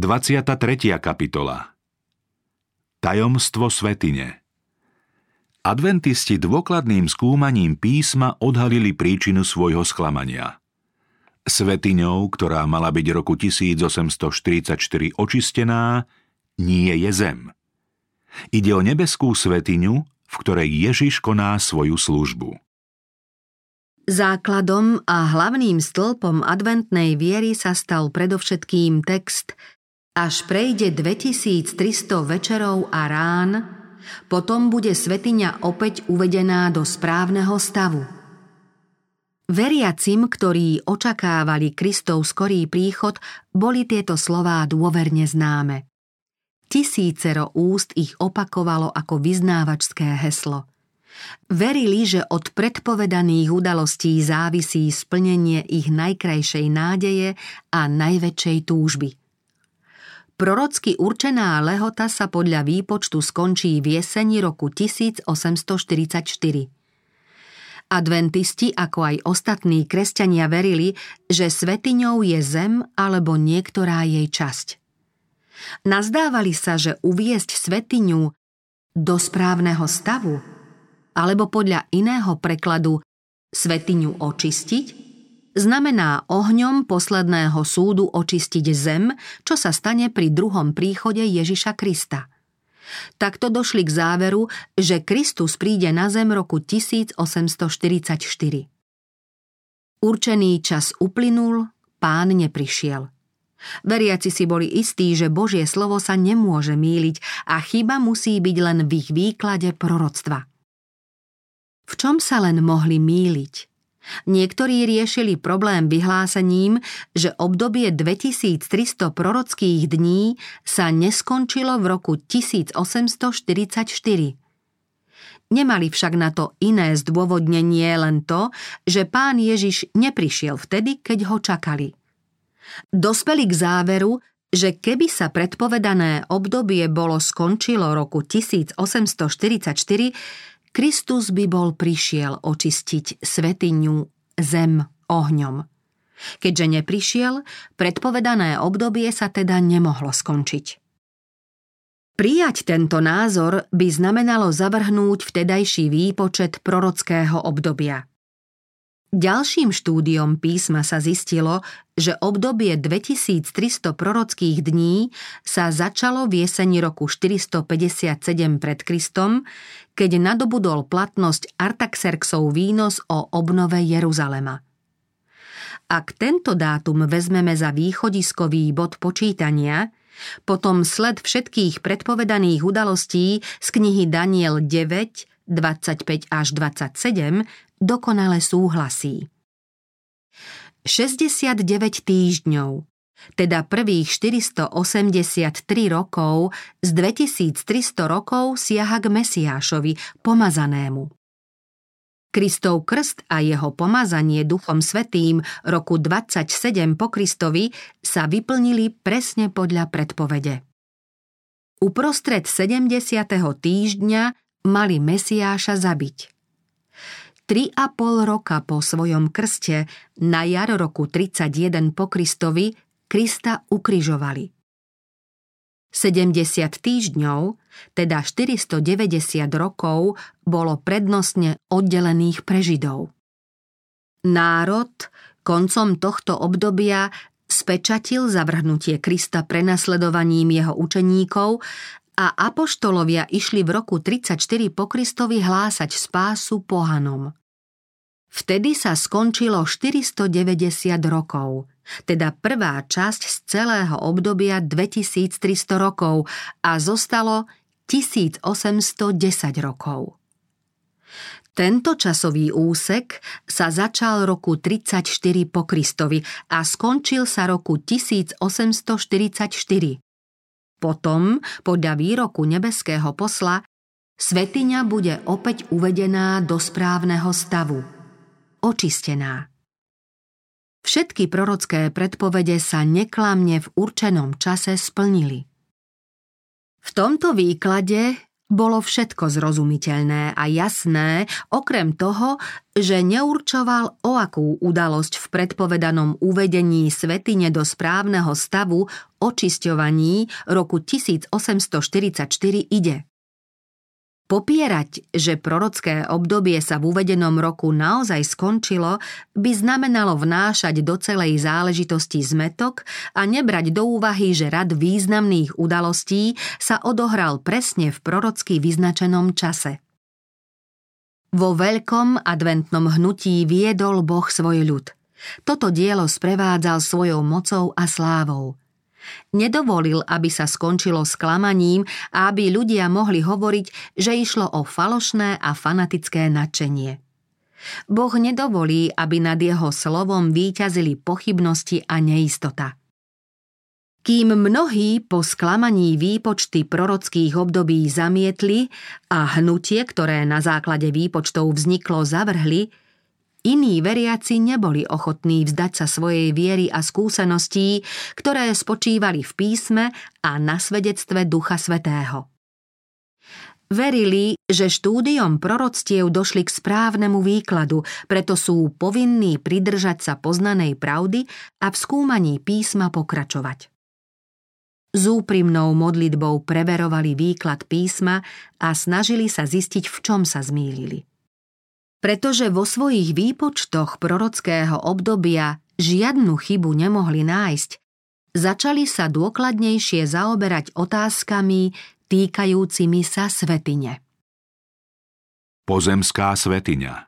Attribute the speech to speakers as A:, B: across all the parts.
A: 23. kapitola Tajomstvo svetine Adventisti dôkladným skúmaním písma odhalili príčinu svojho sklamania. Svetiňou, ktorá mala byť roku 1844 očistená, nie je zem. Ide o nebeskú svetiňu, v ktorej Ježiš koná svoju službu.
B: Základom a hlavným stĺpom adventnej viery sa stal predovšetkým text až prejde 2300 večerov a rán, potom bude svetiňa opäť uvedená do správneho stavu. Veriacim, ktorí očakávali Kristov skorý príchod, boli tieto slová dôverne známe. Tisícero úst ich opakovalo ako vyznávačské heslo. Verili, že od predpovedaných udalostí závisí splnenie ich najkrajšej nádeje a najväčšej túžby. Prorocky určená lehota sa podľa výpočtu skončí v jeseni roku 1844. Adventisti, ako aj ostatní kresťania verili, že svetiňou je zem alebo niektorá jej časť. Nazdávali sa, že uviesť svetiňu do správneho stavu alebo podľa iného prekladu svetiňu očistiť znamená ohňom posledného súdu očistiť zem, čo sa stane pri druhom príchode Ježiša Krista. Takto došli k záveru, že Kristus príde na zem roku 1844. Určený čas uplynul, pán neprišiel. Veriaci si boli istí, že Božie slovo sa nemôže míliť a chyba musí byť len v ich výklade proroctva. V čom sa len mohli míliť? Niektorí riešili problém vyhlásením, že obdobie 2300 prorockých dní sa neskončilo v roku 1844. Nemali však na to iné zdôvodnenie len to, že pán Ježiš neprišiel vtedy, keď ho čakali. Dospeli k záveru, že keby sa predpovedané obdobie bolo skončilo roku 1844, Kristus by bol prišiel očistiť svetiňu zem ohňom. Keďže neprišiel, predpovedané obdobie sa teda nemohlo skončiť. Prijať tento názor by znamenalo zavrhnúť vtedajší výpočet prorockého obdobia. Ďalším štúdiom písma sa zistilo, že obdobie 2300 prorockých dní sa začalo v jeseni roku 457 pred Kristom, keď nadobudol platnosť Artaxerxov výnos o obnove Jeruzalema. Ak tento dátum vezmeme za východiskový bod počítania, potom sled všetkých predpovedaných udalostí z knihy Daniel 9, 25 až 27 dokonale súhlasí. 69 týždňov, teda prvých 483 rokov z 2300 rokov siaha k Mesiášovi, pomazanému. Kristov krst a jeho pomazanie Duchom Svetým roku 27 po Kristovi sa vyplnili presne podľa predpovede. Uprostred 70. týždňa mali Mesiáša zabiť. Tri a pol roka po svojom krste na jar roku 31 po Kristovi Krista ukrižovali. 70 týždňov, teda 490 rokov, bolo prednostne oddelených pre Židov. Národ koncom tohto obdobia spečatil zavrhnutie Krista prenasledovaním jeho učeníkov a apoštolovia išli v roku 34 po Kristovi hlásať spásu pohanom. Vtedy sa skončilo 490 rokov, teda prvá časť z celého obdobia 2300 rokov a zostalo 1810 rokov. Tento časový úsek sa začal roku 34 po Kristovi a skončil sa roku 1844. Potom, podľa výroku nebeského posla, svetiňa bude opäť uvedená do správneho stavu – očistená. Všetky prorocké predpovede sa neklamne v určenom čase splnili. V tomto výklade Bolo všetko zrozumiteľné a jasné, okrem toho, že neurčoval o akú udalosť v predpovedanom uvedení svetine do správneho stavu očisťovaní roku 1844 ide. Popierať, že prorocké obdobie sa v uvedenom roku naozaj skončilo, by znamenalo vnášať do celej záležitosti zmetok a nebrať do úvahy, že rad významných udalostí sa odohral presne v prorocky vyznačenom čase. Vo veľkom adventnom hnutí viedol Boh svoj ľud. Toto dielo sprevádzal svojou mocou a slávou – Nedovolil, aby sa skončilo sklamaním a aby ľudia mohli hovoriť, že išlo o falošné a fanatické nadšenie. Boh nedovolí, aby nad jeho slovom výťazili pochybnosti a neistota. Kým mnohí po sklamaní výpočty prorockých období zamietli a hnutie, ktoré na základe výpočtov vzniklo, zavrhli, Iní veriaci neboli ochotní vzdať sa svojej viery a skúseností, ktoré spočívali v písme a na svedectve Ducha Svetého. Verili, že štúdiom proroctiev došli k správnemu výkladu, preto sú povinní pridržať sa poznanej pravdy a v skúmaní písma pokračovať. S úprimnou modlitbou preverovali výklad písma a snažili sa zistiť, v čom sa zmýlili pretože vo svojich výpočtoch prorockého obdobia žiadnu chybu nemohli nájsť, začali sa dôkladnejšie zaoberať otázkami týkajúcimi sa svetine.
A: Pozemská svetiňa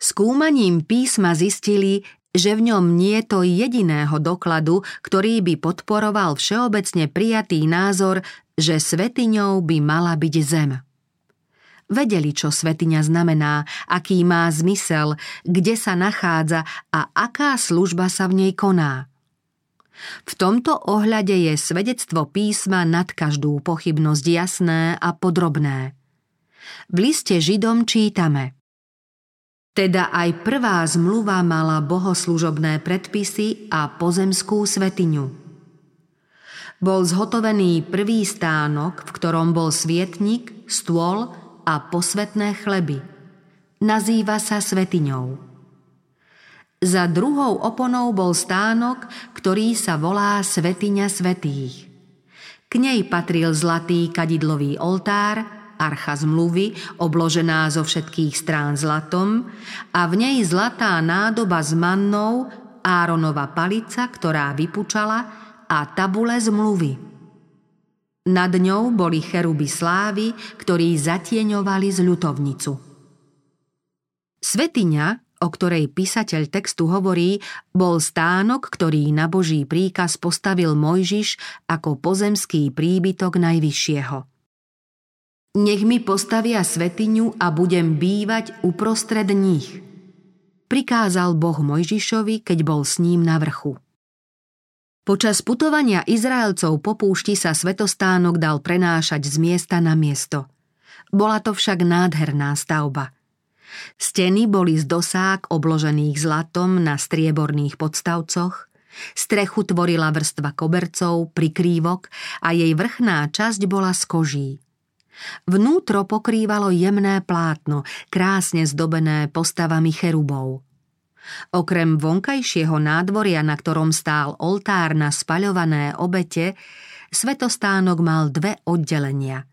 B: Skúmaním písma zistili, že v ňom nie je to jediného dokladu, ktorý by podporoval všeobecne prijatý názor, že svetiňou by mala byť zem. Vedeli, čo svetiňa znamená, aký má zmysel, kde sa nachádza a aká služba sa v nej koná. V tomto ohľade je svedectvo písma nad každú pochybnosť jasné a podrobné. V liste Židom čítame Teda aj prvá zmluva mala bohoslužobné predpisy a pozemskú svetiňu. Bol zhotovený prvý stánok, v ktorom bol svietnik, stôl a posvetné chleby. Nazýva sa svetiňou. Za druhou oponou bol stánok, ktorý sa volá Svetiňa svetých. K nej patril zlatý kadidlový oltár, archa zmluvy, obložená zo všetkých strán zlatom a v nej zlatá nádoba s mannou, Áronova palica, ktorá vypučala a tabule zmluvy. Nad ňou boli cheruby slávy, ktorí zatieňovali z ľutovnicu. Svetiňa, o ktorej písateľ textu hovorí, bol stánok, ktorý na Boží príkaz postavil Mojžiš ako pozemský príbytok Najvyššieho. Nech mi postavia svetiňu a budem bývať uprostred nich. Prikázal Boh Mojžišovi, keď bol s ním na vrchu. Počas putovania Izraelcov po púšti sa svetostánok dal prenášať z miesta na miesto. Bola to však nádherná stavba. Steny boli z dosák obložených zlatom na strieborných podstavcoch, strechu tvorila vrstva kobercov, prikrývok a jej vrchná časť bola z koží. Vnútro pokrývalo jemné plátno, krásne zdobené postavami cherubov – Okrem vonkajšieho nádvoria, na ktorom stál oltár na spaľované obete, svetostánok mal dve oddelenia.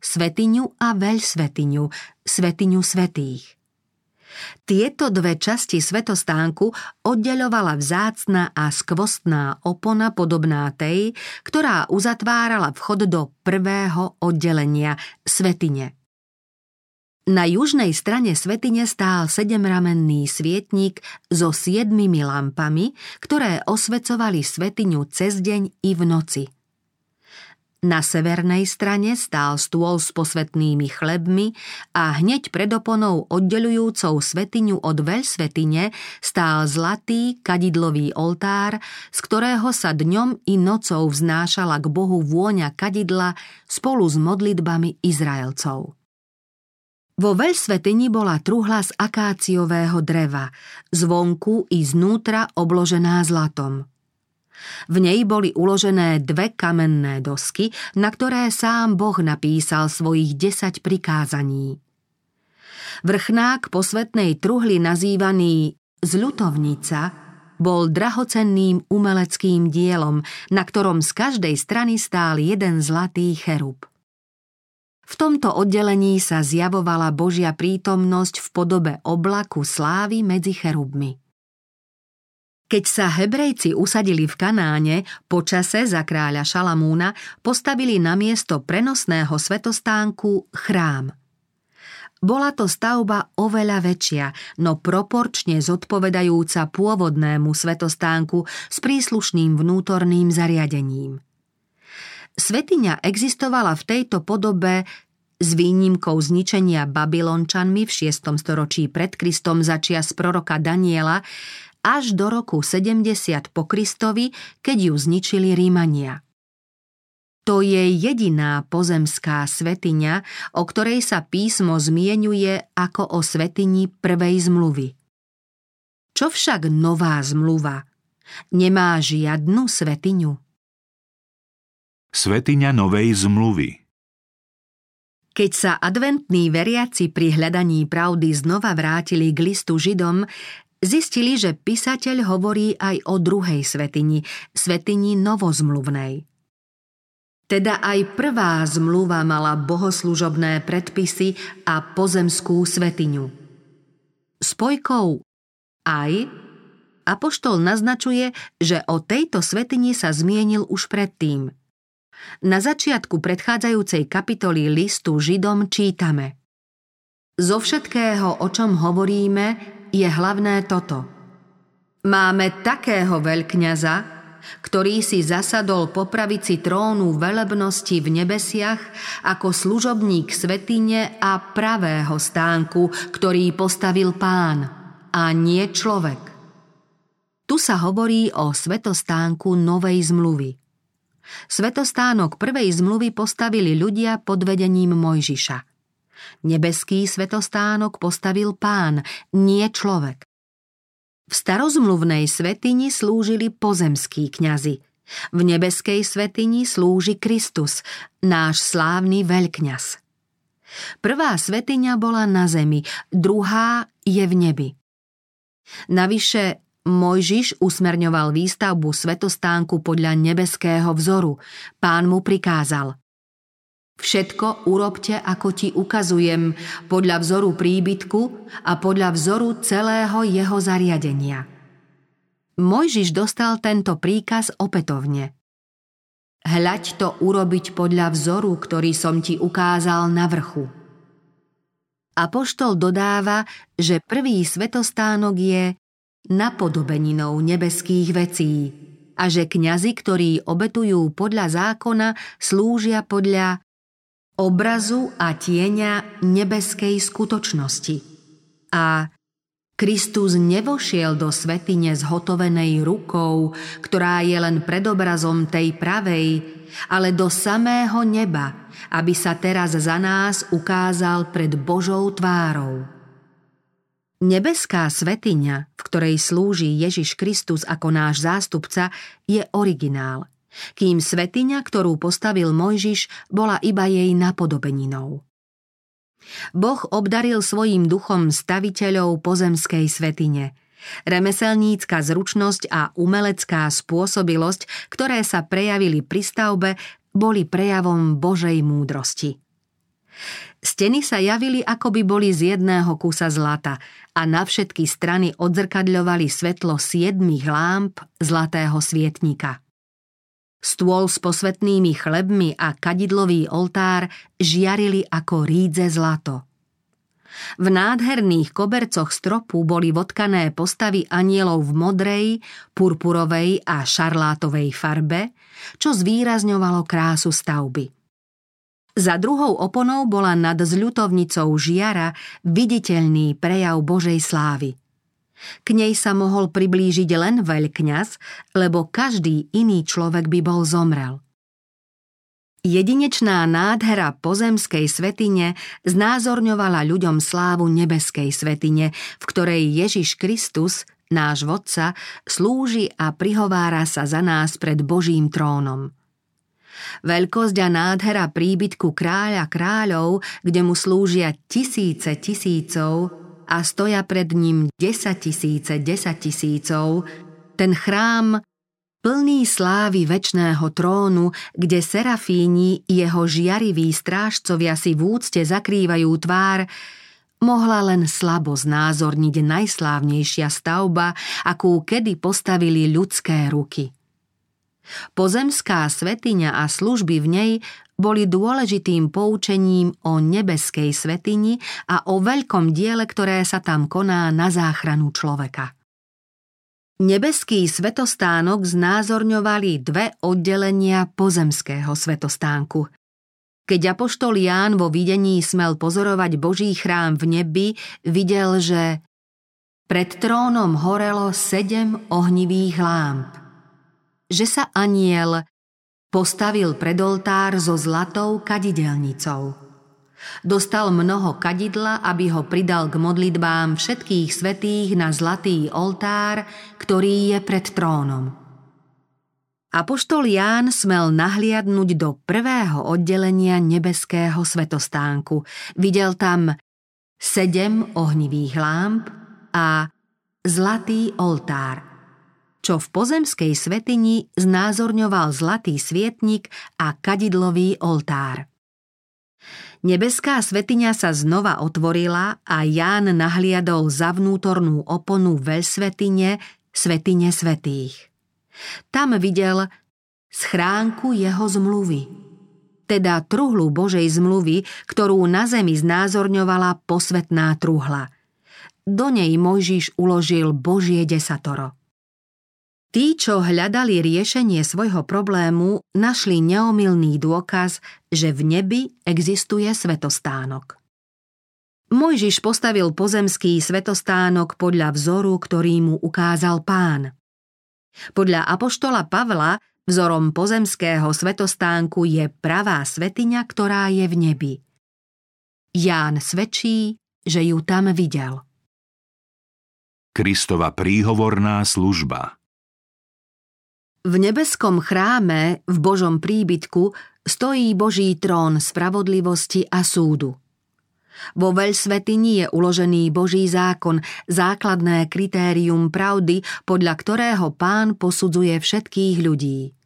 B: Svetiňu a veľsvetiňu, svetiňu svetých. Tieto dve časti svetostánku oddeľovala vzácna a skvostná opona podobná tej, ktorá uzatvárala vchod do prvého oddelenia, svetine. Na južnej strane svetine stál sedemramenný svietnik so siedmimi lampami, ktoré osvecovali svetiňu cez deň i v noci. Na severnej strane stál stôl s posvetnými chlebmi a hneď pred oponou oddelujúcou svetiňu od veľsvetine stál zlatý kadidlový oltár, z ktorého sa dňom i nocou vznášala k Bohu vôňa kadidla spolu s modlitbami Izraelcov. Vo veľsvetini bola truhla z akáciového dreva, zvonku i znútra obložená zlatom. V nej boli uložené dve kamenné dosky, na ktoré sám Boh napísal svojich desať prikázaní. Vrchnák posvetnej truhly nazývaný Zľutovnica bol drahocenným umeleckým dielom, na ktorom z každej strany stál jeden zlatý cherub. V tomto oddelení sa zjavovala Božia prítomnosť v podobe oblaku slávy medzi cherubmi. Keď sa Hebrejci usadili v Kanáne, počase za kráľa Šalamúna postavili na miesto prenosného svetostánku chrám. Bola to stavba oveľa väčšia, no proporčne zodpovedajúca pôvodnému svetostánku s príslušným vnútorným zariadením. Svetiňa existovala v tejto podobe s výnimkou zničenia Babylončanmi v 6. storočí pred Kristom začia z proroka Daniela až do roku 70 po Kristovi, keď ju zničili Rímania. To je jediná pozemská svetiňa, o ktorej sa písmo zmienuje ako o svetini prvej zmluvy. Čo však nová zmluva? Nemá žiadnu svetiňu?
A: Svetiňa novej zmluvy
B: keď sa adventní veriaci pri hľadaní pravdy znova vrátili k listu Židom, Zistili, že písateľ hovorí aj o druhej svetini, svetini novozmluvnej. Teda aj prvá zmluva mala bohoslužobné predpisy a pozemskú svetiňu. Spojkou aj Apoštol naznačuje, že o tejto svetini sa zmienil už predtým. Na začiatku predchádzajúcej kapitoly listu Židom čítame Zo všetkého, o čom hovoríme, je hlavné toto. Máme takého veľkňaza, ktorý si zasadol po pravici trónu velebnosti v nebesiach ako služobník svetine a pravého stánku, ktorý postavil pán, a nie človek. Tu sa hovorí o svetostánku novej zmluvy. Svetostánok prvej zmluvy postavili ľudia pod vedením Mojžiša. Nebeský svetostánok postavil pán, nie človek. V starozmluvnej svetini slúžili pozemskí kňazi. V nebeskej svetini slúži Kristus, náš slávny veľkňaz. Prvá svetiňa bola na zemi, druhá je v nebi. Navyše Mojžiš usmerňoval výstavbu svetostánku podľa nebeského vzoru. Pán mu prikázal Všetko urobte, ako ti ukazujem, podľa vzoru príbytku a podľa vzoru celého jeho zariadenia. Mojžiš dostal tento príkaz opätovne. Hľaď to urobiť podľa vzoru, ktorý som ti ukázal na vrchu. Apoštol dodáva, že prvý svetostánok je napodobeninou nebeských vecí a že kňazi, ktorí obetujú podľa zákona, slúžia podľa obrazu a tieňa nebeskej skutočnosti. A Kristus nevošiel do svetine zhotovenej rukou, ktorá je len predobrazom tej pravej, ale do samého neba, aby sa teraz za nás ukázal pred Božou tvárou. Nebeská svetiňa, v ktorej slúži Ježiš Kristus ako náš zástupca, je originál – kým svetiňa, ktorú postavil Mojžiš, bola iba jej napodobeninou. Boh obdaril svojim duchom staviteľov pozemskej svetine. Remeselnícka zručnosť a umelecká spôsobilosť, ktoré sa prejavili pri stavbe, boli prejavom Božej múdrosti. Steny sa javili, ako by boli z jedného kusa zlata a na všetky strany odzrkadľovali svetlo siedmých lámp zlatého svietnika. Stôl s posvetnými chlebmi a kadidlový oltár žiarili ako rídze zlato. V nádherných kobercoch stropu boli vodkané postavy anielov v modrej, purpurovej a šarlátovej farbe, čo zvýrazňovalo krásu stavby. Za druhou oponou bola nad zľutovnicou žiara viditeľný prejav Božej slávy – k nej sa mohol priblížiť len veľkňaz, lebo každý iný človek by bol zomrel. Jedinečná nádhera pozemskej svetine znázorňovala ľuďom slávu nebeskej svetine, v ktorej Ježiš Kristus, náš vodca, slúži a prihovára sa za nás pred Božím trónom. Veľkosť a nádhera príbytku kráľa kráľov, kde mu slúžia tisíce tisícov a stoja pred ním desaťtisíce desaťtisícov, ten chrám plný slávy väčšného trónu, kde serafíni, jeho žiariví strážcovia si v úcte zakrývajú tvár, mohla len slabo znázorniť najslávnejšia stavba, akú kedy postavili ľudské ruky. Pozemská svetiňa a služby v nej boli dôležitým poučením o nebeskej svetini a o veľkom diele, ktoré sa tam koná na záchranu človeka. Nebeský svetostánok znázorňovali dve oddelenia pozemského svetostánku. Keď apoštol Ján vo videní smel pozorovať Boží chrám v nebi, videl, že pred trónom horelo sedem ohnivých lámp. Že sa aniel postavil pred oltár so zlatou kadidelnicou. Dostal mnoho kadidla, aby ho pridal k modlitbám všetkých svetých na zlatý oltár, ktorý je pred trónom. Apoštol Ján smel nahliadnúť do prvého oddelenia nebeského svetostánku. Videl tam sedem ohnivých lámp a zlatý oltár, čo v pozemskej svetini znázorňoval zlatý svietnik a kadidlový oltár. Nebeská svetiňa sa znova otvorila a Ján nahliadol za vnútornú oponu veľsvetine, svetine svetých. Tam videl schránku jeho zmluvy, teda truhlu Božej zmluvy, ktorú na zemi znázorňovala posvetná truhla. Do nej Mojžiš uložil Božie desatoro. Tí, čo hľadali riešenie svojho problému, našli neomilný dôkaz, že v nebi existuje svetostánok. Mojžiš postavil pozemský svetostánok podľa vzoru, ktorý mu ukázal pán. Podľa apoštola Pavla vzorom pozemského svetostánku je pravá svetiňa, ktorá je v nebi. Ján svedčí, že ju tam videl.
A: Kristova príhovorná služba
B: v nebeskom chráme, v Božom príbytku, stojí Boží trón spravodlivosti a súdu. Vo veľsvetini je uložený Boží zákon, základné kritérium pravdy, podľa ktorého pán posudzuje všetkých ľudí.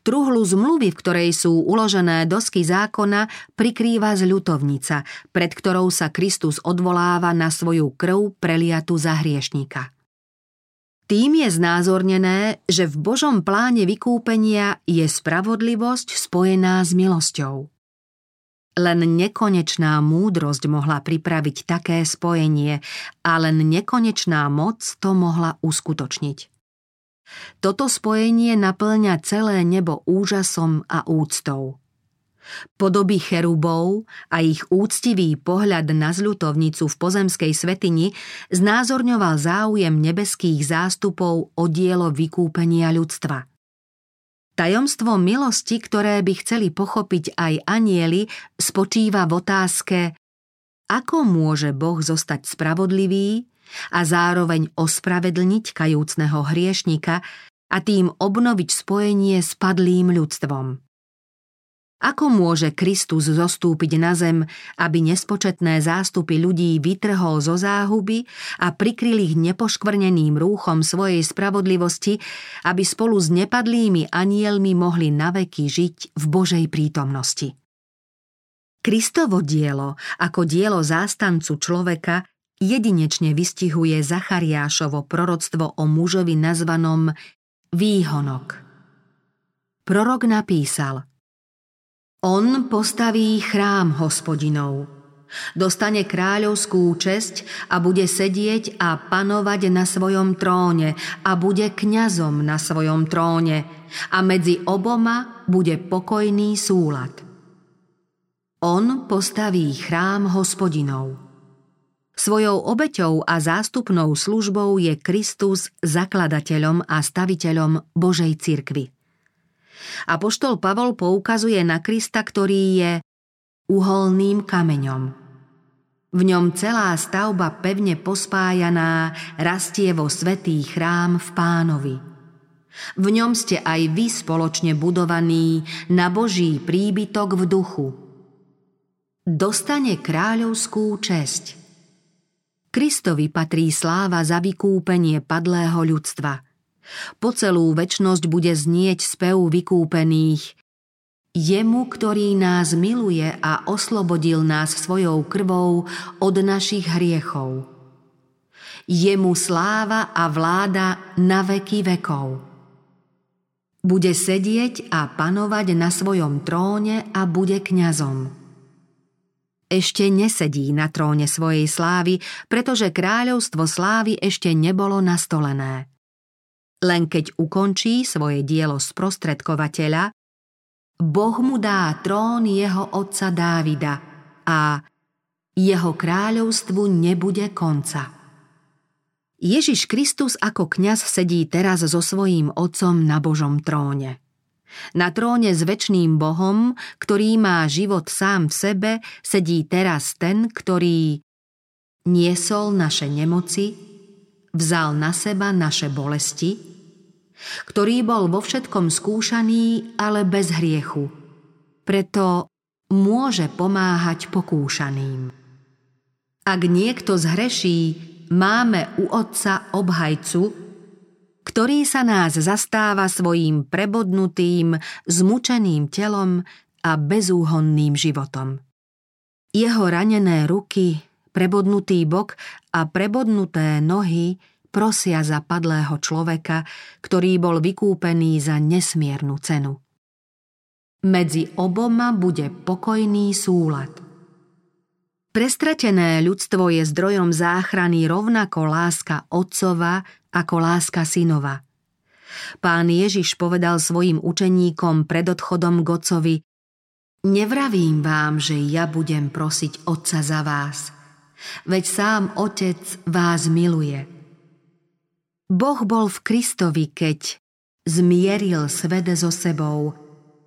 B: Truhlu zmluvy, v ktorej sú uložené dosky zákona, prikrýva zľutovnica, pred ktorou sa Kristus odvoláva na svoju krv preliatu za hriešnika. Tým je znázornené, že v Božom pláne vykúpenia je spravodlivosť spojená s milosťou. Len nekonečná múdrosť mohla pripraviť také spojenie a len nekonečná moc to mohla uskutočniť. Toto spojenie naplňa celé nebo úžasom a úctou. Podoby cherubov a ich úctivý pohľad na zľutovnicu v pozemskej svetini znázorňoval záujem nebeských zástupov o dielo vykúpenia ľudstva. Tajomstvo milosti, ktoré by chceli pochopiť aj anieli, spočíva v otázke, ako môže Boh zostať spravodlivý a zároveň ospravedlniť kajúcneho hriešnika a tým obnoviť spojenie s padlým ľudstvom. Ako môže Kristus zostúpiť na zem, aby nespočetné zástupy ľudí vytrhol zo záhuby a prikryl ich nepoškvrneným rúchom svojej spravodlivosti, aby spolu s nepadlými anielmi mohli naveky žiť v Božej prítomnosti? Kristovo dielo ako dielo zástancu človeka jedinečne vystihuje Zachariášovo proroctvo o mužovi nazvanom Výhonok. Prorok napísal – on postaví chrám hospodinov. Dostane kráľovskú česť a bude sedieť a panovať na svojom tróne a bude kňazom na svojom tróne a medzi oboma bude pokojný súlad. On postaví chrám hospodinov. Svojou obeťou a zástupnou službou je Kristus zakladateľom a staviteľom Božej cirkvy. Apoštol Pavol poukazuje na Krista, ktorý je uholným kameňom. V ňom celá stavba pevne pospájaná rastie vo svetý chrám v pánovi. V ňom ste aj vy spoločne budovaní na Boží príbytok v duchu. Dostane kráľovskú česť. Kristovi patrí sláva za vykúpenie padlého ľudstva – po celú väčnosť bude znieť spev vykúpených. Jemu, ktorý nás miluje a oslobodil nás svojou krvou od našich hriechov. Jemu sláva a vláda na veky vekov. Bude sedieť a panovať na svojom tróne a bude kňazom ešte nesedí na tróne svojej slávy, pretože kráľovstvo slávy ešte nebolo nastolené. Len keď ukončí svoje dielo sprostredkovateľa, Boh mu dá trón jeho otca Dávida a jeho kráľovstvu nebude konca. Ježiš Kristus ako kňaz sedí teraz so svojím otcom na Božom tróne. Na tróne s väčšným Bohom, ktorý má život sám v sebe, sedí teraz ten, ktorý niesol naše nemoci, vzal na seba naše bolesti, ktorý bol vo všetkom skúšaný, ale bez hriechu. Preto môže pomáhať pokúšaným. Ak niekto zhreší, máme u Otca obhajcu, ktorý sa nás zastáva svojím prebodnutým, zmučeným telom a bezúhonným životom. Jeho ranené ruky, prebodnutý bok a prebodnuté nohy prosia za padlého človeka, ktorý bol vykúpený za nesmiernu cenu. Medzi oboma bude pokojný súlad. Prestratené ľudstvo je zdrojom záchrany rovnako láska otcova ako láska synova. Pán Ježiš povedal svojim učeníkom pred odchodom k otcovi Nevravím vám, že ja budem prosiť otca za vás, veď sám otec vás miluje – Boh bol v Kristovi, keď zmieril svet so sebou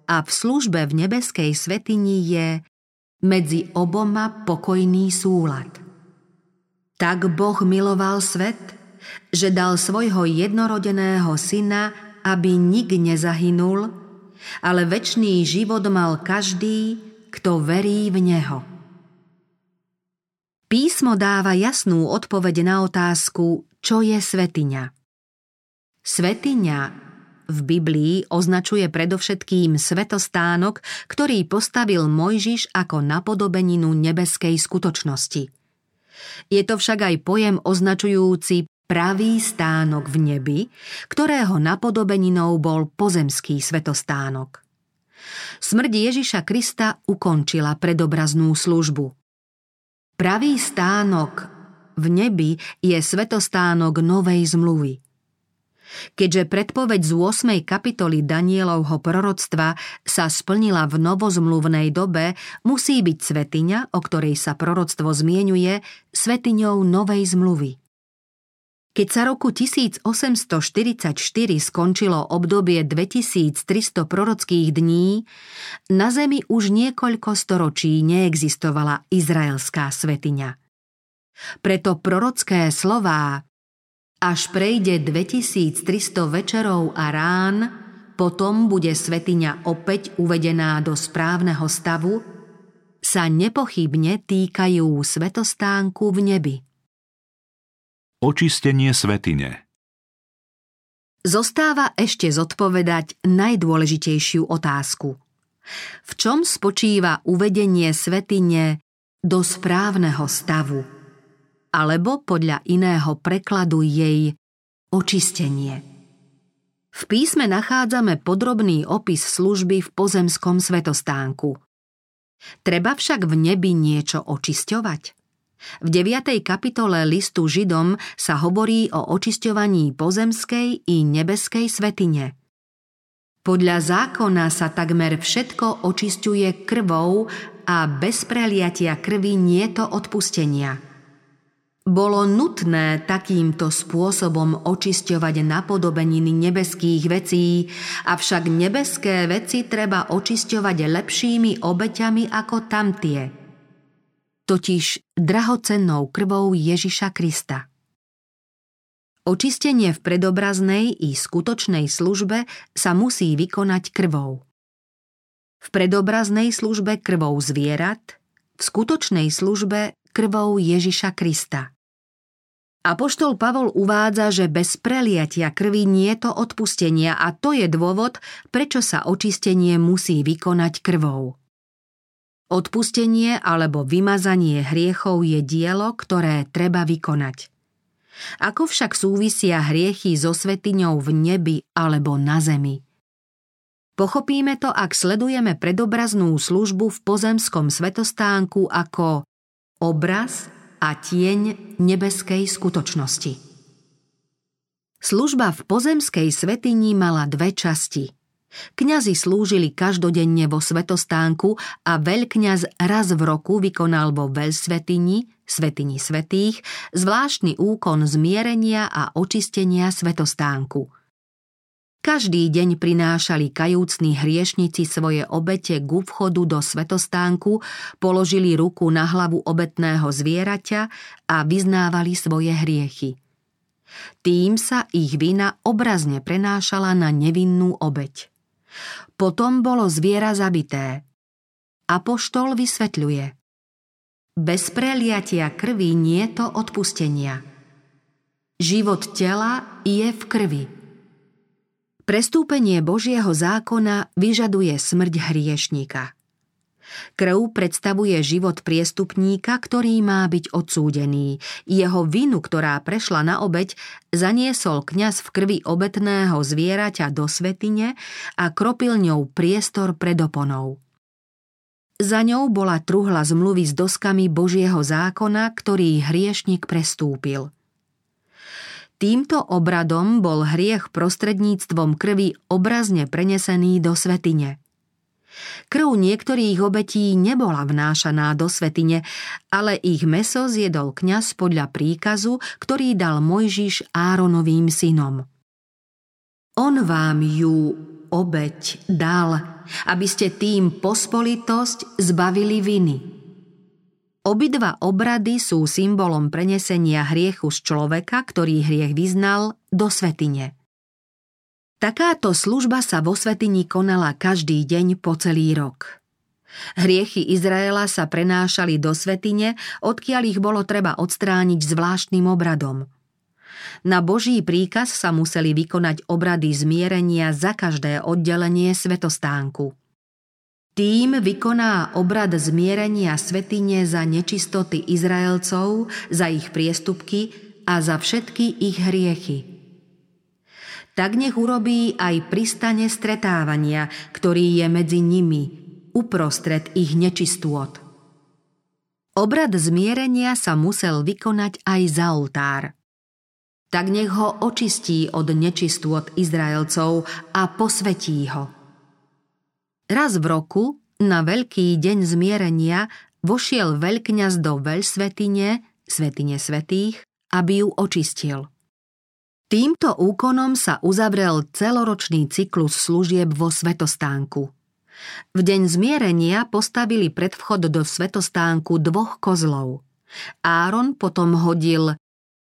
B: a v službe v nebeskej svetini je medzi oboma pokojný súlad. Tak Boh miloval svet, že dal svojho jednorodeného syna, aby nik nezahynul, ale väčší život mal každý, kto verí v Neho. Písmo dáva jasnú odpoveď na otázku, čo je svetiňa. Svetiňa v Biblii označuje predovšetkým svetostánok, ktorý postavil Mojžiš ako napodobeninu nebeskej skutočnosti. Je to však aj pojem označujúci pravý stánok v nebi, ktorého napodobeninou bol pozemský svetostánok. Smrť Ježiša Krista ukončila predobraznú službu. Pravý stánok v nebi je svetostánok novej zmluvy. Keďže predpoveď z 8. kapitoly Danielovho proroctva sa splnila v novozmluvnej dobe, musí byť svetiňa, o ktorej sa proroctvo zmienuje, svetiňou novej zmluvy. Keď sa roku 1844 skončilo obdobie 2300 prorockých dní, na zemi už niekoľko storočí neexistovala izraelská svetiňa. Preto prorocké slová až prejde 2300 večerov a rán, potom bude svetiňa opäť uvedená do správneho stavu, sa nepochybne týkajú svetostánku v nebi.
A: Očistenie svetine
B: Zostáva ešte zodpovedať najdôležitejšiu otázku. V čom spočíva uvedenie svetine do správneho stavu? Alebo podľa iného prekladu jej očistenie. V písme nachádzame podrobný opis služby v pozemskom svetostánku. Treba však v nebi niečo očisťovať. V 9. kapitole listu Židom sa hovorí o očisťovaní pozemskej i nebeskej svetine. Podľa zákona sa takmer všetko očisťuje krvou a bez preliatia krvi nie to odpustenia. Bolo nutné takýmto spôsobom očisťovať napodobeniny nebeských vecí, avšak nebeské veci treba očisťovať lepšími obeťami ako tamtie – totiž drahocennou krvou Ježiša Krista. Očistenie v predobraznej i skutočnej službe sa musí vykonať krvou. V predobraznej službe krvou zvierat, v skutočnej službe krvou Ježiša Krista. Apoštol Pavol uvádza, že bez preliatia krvi nie je to odpustenia a to je dôvod, prečo sa očistenie musí vykonať krvou. Odpustenie alebo vymazanie hriechov je dielo, ktoré treba vykonať. Ako však súvisia hriechy so svetiňou v nebi alebo na zemi? Pochopíme to, ak sledujeme predobraznú službu v pozemskom svetostánku ako obraz a tieň nebeskej skutočnosti. Služba v pozemskej svetini mala dve časti – Kňazi slúžili každodenne vo svetostánku a veľkňaz raz v roku vykonal vo veľsvetini, svetini svetých, zvláštny úkon zmierenia a očistenia svetostánku. Každý deň prinášali kajúcni hriešnici svoje obete k vchodu do svetostánku, položili ruku na hlavu obetného zvieraťa a vyznávali svoje hriechy. Tým sa ich vina obrazne prenášala na nevinnú obeť. Potom bolo zviera zabité. Apoštol vysvetľuje. Bez preliatia krvi nie to odpustenia. Život tela je v krvi. Prestúpenie Božieho zákona vyžaduje smrť hriešníka – Krv predstavuje život priestupníka, ktorý má byť odsúdený. Jeho vinu, ktorá prešla na obeď, zaniesol kňaz v krvi obetného zvieraťa do svetine a kropil ňou priestor pred oponou. Za ňou bola truhla zmluvy s doskami Božieho zákona, ktorý hriešnik prestúpil. Týmto obradom bol hriech prostredníctvom krvi obrazne prenesený do svetine – Krv niektorých obetí nebola vnášaná do svetine, ale ich meso zjedol kňaz podľa príkazu, ktorý dal Mojžiš Áronovým synom. On vám ju obeť dal, aby ste tým pospolitosť zbavili viny. Obidva obrady sú symbolom prenesenia hriechu z človeka, ktorý hriech vyznal, do svetine. Takáto služba sa vo svetini konala každý deň po celý rok. Hriechy Izraela sa prenášali do svetine, odkiaľ ich bolo treba odstrániť zvláštnym obradom. Na Boží príkaz sa museli vykonať obrady zmierenia za každé oddelenie svetostánku. Tým vykoná obrad zmierenia svetine za nečistoty Izraelcov, za ich priestupky a za všetky ich hriechy – tak nech urobí aj pristane stretávania, ktorý je medzi nimi, uprostred ich nečistôt. Obrad zmierenia sa musel vykonať aj za oltár. Tak nech ho očistí od nečistôt Izraelcov a posvetí ho. Raz v roku, na veľký deň zmierenia, vošiel veľkňaz do veľsvetine, svetine svetých, aby ju očistil – Týmto úkonom sa uzavrel celoročný cyklus služieb vo Svetostánku. V deň zmierenia postavili pred vchod do Svetostánku dvoch kozlov. Áron potom hodil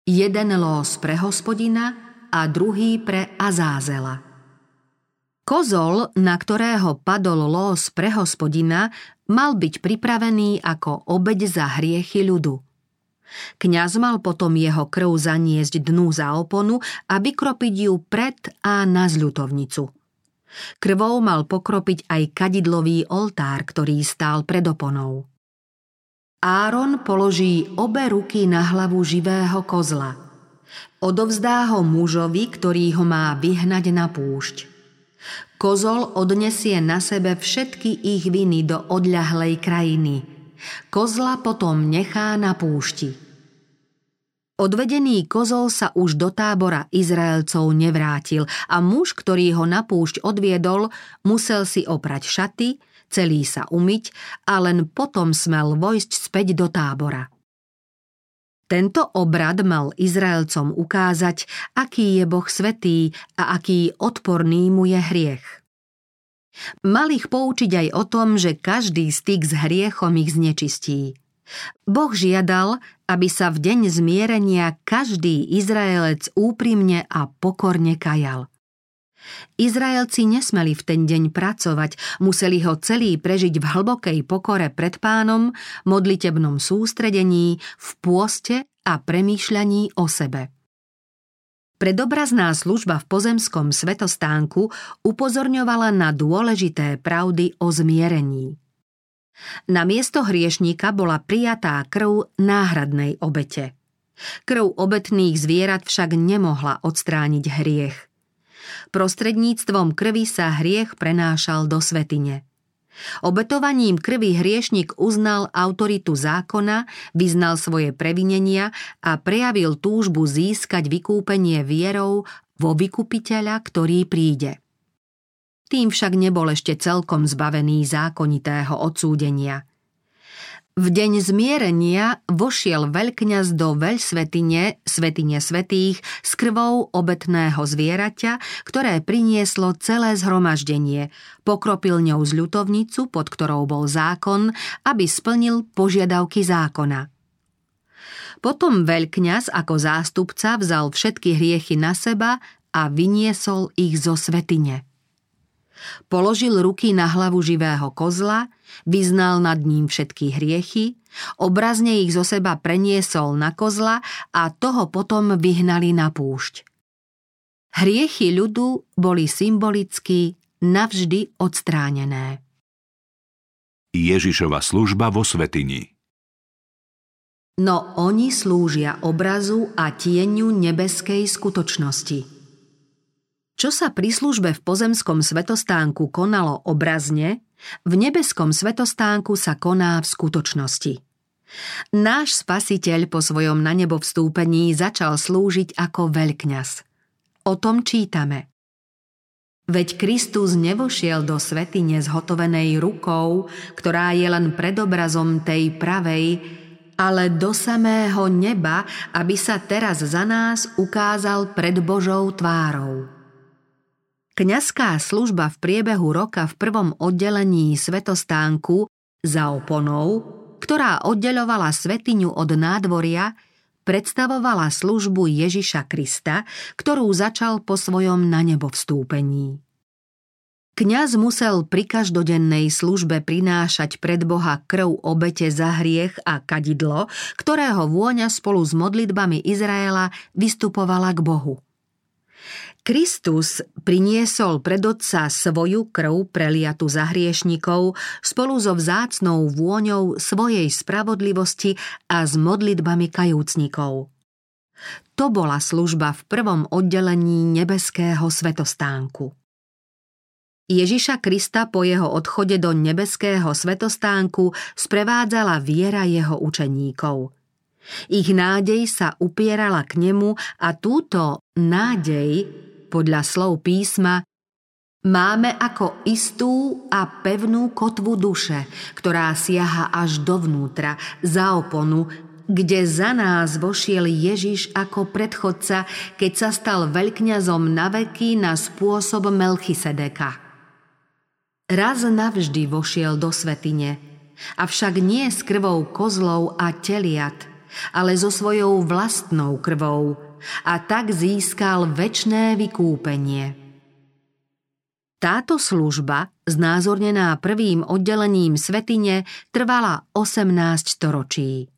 B: jeden lós pre hospodina a druhý pre Azázela. Kozol, na ktorého padol lós pre hospodina, mal byť pripravený ako obeď za hriechy ľudu. Kňaz mal potom jeho krv zaniesť dnu za oponu a vykropiť ju pred a na zľutovnicu. Krvou mal pokropiť aj kadidlový oltár, ktorý stál pred oponou. Áron položí obe ruky na hlavu živého kozla. Odovzdá ho mužovi, ktorý ho má vyhnať na púšť. Kozol odnesie na sebe všetky ich viny do odľahlej krajiny – Kozla potom nechá na púšti. Odvedený kozol sa už do tábora Izraelcov nevrátil a muž, ktorý ho na púšť odviedol, musel si oprať šaty, celý sa umyť a len potom smel vojsť späť do tábora. Tento obrad mal Izraelcom ukázať, aký je Boh svetý a aký odporný mu je hriech. Mal ich poučiť aj o tom, že každý styk s hriechom ich znečistí. Boh žiadal, aby sa v deň zmierenia každý Izraelec úprimne a pokorne kajal. Izraelci nesmeli v ten deň pracovať, museli ho celý prežiť v hlbokej pokore pred pánom, modlitebnom sústredení, v pôste a premýšľaní o sebe. Predobrazná služba v pozemskom svetostánku upozorňovala na dôležité pravdy o zmierení. Na miesto hriešníka bola prijatá krv náhradnej obete. Krv obetných zvierat však nemohla odstrániť hriech. Prostredníctvom krvi sa hriech prenášal do svetine. Obetovaním krvi hriešnik uznal autoritu zákona, vyznal svoje previnenia a prejavil túžbu získať vykúpenie vierou vo vykupiteľa, ktorý príde. Tým však nebol ešte celkom zbavený zákonitého odsúdenia – v deň zmierenia vošiel veľkňaz do veľsvetine, svetine svetých, s krvou obetného zvieraťa, ktoré prinieslo celé zhromaždenie. Pokropil ňou z ľutovnicu, pod ktorou bol zákon, aby splnil požiadavky zákona. Potom veľkňaz ako zástupca vzal všetky hriechy na seba a vyniesol ich zo svetine. Položil ruky na hlavu živého kozla, vyznal nad ním všetky hriechy, obrazne ich zo seba preniesol na kozla a toho potom vyhnali na púšť. Hriechy ľudu boli symbolicky navždy odstránené.
A: Ježišova služba vo Svetini
B: No oni slúžia obrazu a tieňu nebeskej skutočnosti – čo sa pri službe v pozemskom svetostánku konalo obrazne, v nebeskom svetostánku sa koná v skutočnosti. Náš spasiteľ po svojom na nebo vstúpení začal slúžiť ako veľkňaz. O tom čítame. Veď Kristus nevošiel do svetine zhotovenej rukou, ktorá je len predobrazom tej pravej, ale do samého neba, aby sa teraz za nás ukázal pred Božou tvárou. Kňazská služba v priebehu roka v prvom oddelení svetostánku za oponou, ktorá oddeľovala svetiňu od nádvoria, predstavovala službu Ježiša Krista, ktorú začal po svojom na nebo vstúpení. Kňaz musel pri každodennej službe prinášať pred Boha krv obete za hriech a kadidlo, ktorého vôňa spolu s modlitbami Izraela vystupovala k Bohu. Kristus priniesol pred Otca svoju krv preliatu za hriešnikov spolu so vzácnou vôňou svojej spravodlivosti a s modlitbami kajúcnikov. To bola služba v prvom oddelení nebeského svetostánku. Ježiša Krista po jeho odchode do nebeského svetostánku sprevádzala viera jeho učeníkov – ich nádej sa upierala k nemu a túto nádej, podľa slov písma, máme ako istú a pevnú kotvu duše, ktorá siaha až dovnútra, za oponu, kde za nás vošiel Ježiš ako predchodca, keď sa stal veľkňazom na veky na spôsob Melchisedeka. Raz navždy vošiel do svetine, avšak nie s krvou kozlov a teliat – ale so svojou vlastnou krvou a tak získal väčné vykúpenie. Táto služba, znázornená prvým oddelením svetine, trvala 18 storočí.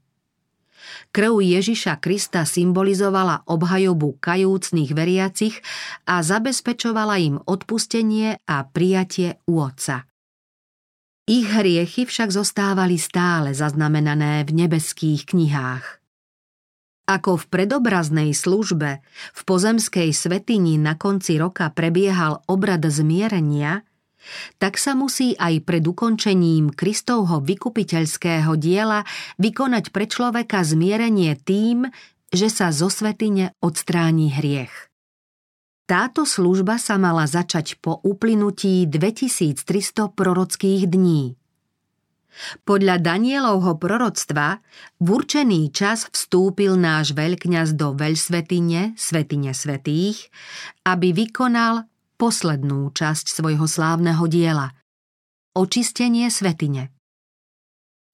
B: Krv Ježiša Krista symbolizovala obhajobu kajúcných veriacich a zabezpečovala im odpustenie a prijatie u Otca. Ich hriechy však zostávali stále zaznamenané v nebeských knihách. Ako v predobraznej službe v pozemskej svetini na konci roka prebiehal obrad zmierenia, tak sa musí aj pred ukončením Kristovho vykupiteľského diela vykonať pre človeka zmierenie tým, že sa zo svetine odstráni hriech. Táto služba sa mala začať po uplynutí 2300 prorockých dní. Podľa Danielovho proroctva v určený čas vstúpil náš veľkňaz do veľsvetine, svetine svetých, aby vykonal poslednú časť svojho slávneho diela – očistenie svetine.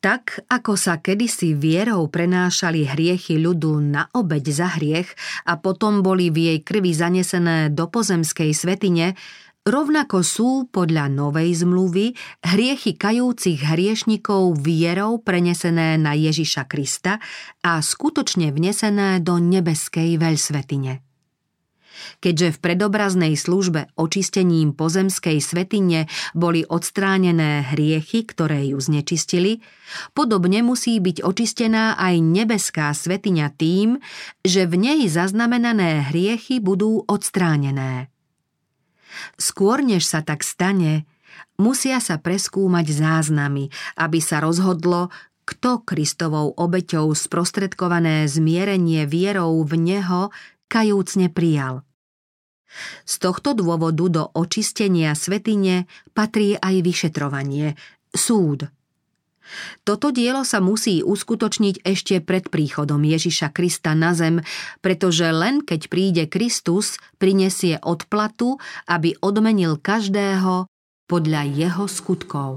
B: Tak, ako sa kedysi vierou prenášali hriechy ľudu na obeď za hriech a potom boli v jej krvi zanesené do pozemskej svetine, rovnako sú podľa novej zmluvy hriechy kajúcich hriešnikov vierou prenesené na Ježiša Krista a skutočne vnesené do nebeskej veľsvetine keďže v predobraznej službe očistením pozemskej svetine boli odstránené hriechy, ktoré ju znečistili, podobne musí byť očistená aj nebeská svetiňa tým, že v nej zaznamenané hriechy budú odstránené. Skôr než sa tak stane, musia sa preskúmať záznamy, aby sa rozhodlo, kto Kristovou obeťou sprostredkované zmierenie vierou v Neho kajúcne prijal. Z tohto dôvodu do očistenia svetine patrí aj vyšetrovanie, súd. Toto dielo sa musí uskutočniť ešte pred príchodom Ježiša Krista na zem, pretože len keď príde Kristus, prinesie odplatu, aby odmenil každého podľa jeho skutkov.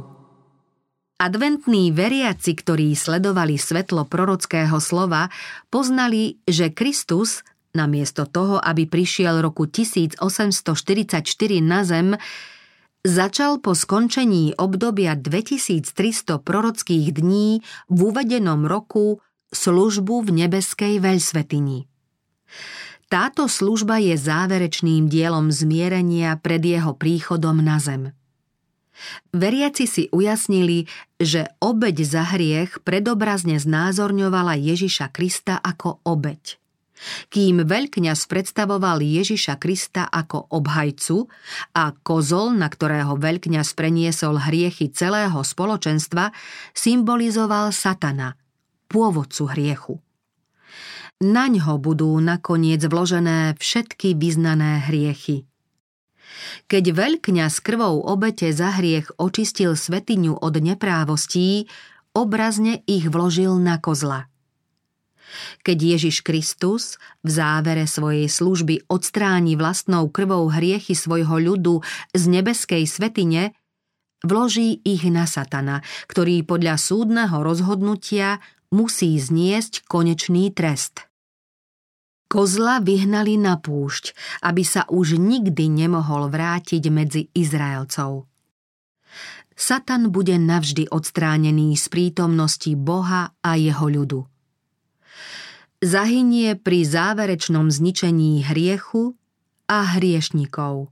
B: Adventní veriaci, ktorí sledovali svetlo prorockého slova, poznali, že Kristus namiesto toho, aby prišiel roku 1844 na zem, začal po skončení obdobia 2300 prorockých dní v uvedenom roku službu v nebeskej veľsvetini. Táto služba je záverečným dielom zmierenia pred jeho príchodom na zem. Veriaci si ujasnili, že obeď za hriech predobrazne znázorňovala Ježiša Krista ako obeď. Kým veľkňaz predstavoval Ježiša Krista ako obhajcu a kozol, na ktorého veľkňaz preniesol hriechy celého spoločenstva, symbolizoval satana, pôvodcu hriechu. Na ňo budú nakoniec vložené všetky vyznané hriechy. Keď veľkňaz krvou obete za hriech očistil svetiňu od neprávostí, obrazne ich vložil na kozla – keď Ježiš Kristus v závere svojej služby odstráni vlastnou krvou hriechy svojho ľudu z nebeskej svetine, vloží ich na satana, ktorý podľa súdneho rozhodnutia musí zniesť konečný trest. Kozla vyhnali na púšť, aby sa už nikdy nemohol vrátiť medzi Izraelcov. Satan bude navždy odstránený z prítomnosti Boha a jeho ľudu zahynie pri záverečnom zničení hriechu a hriešnikov.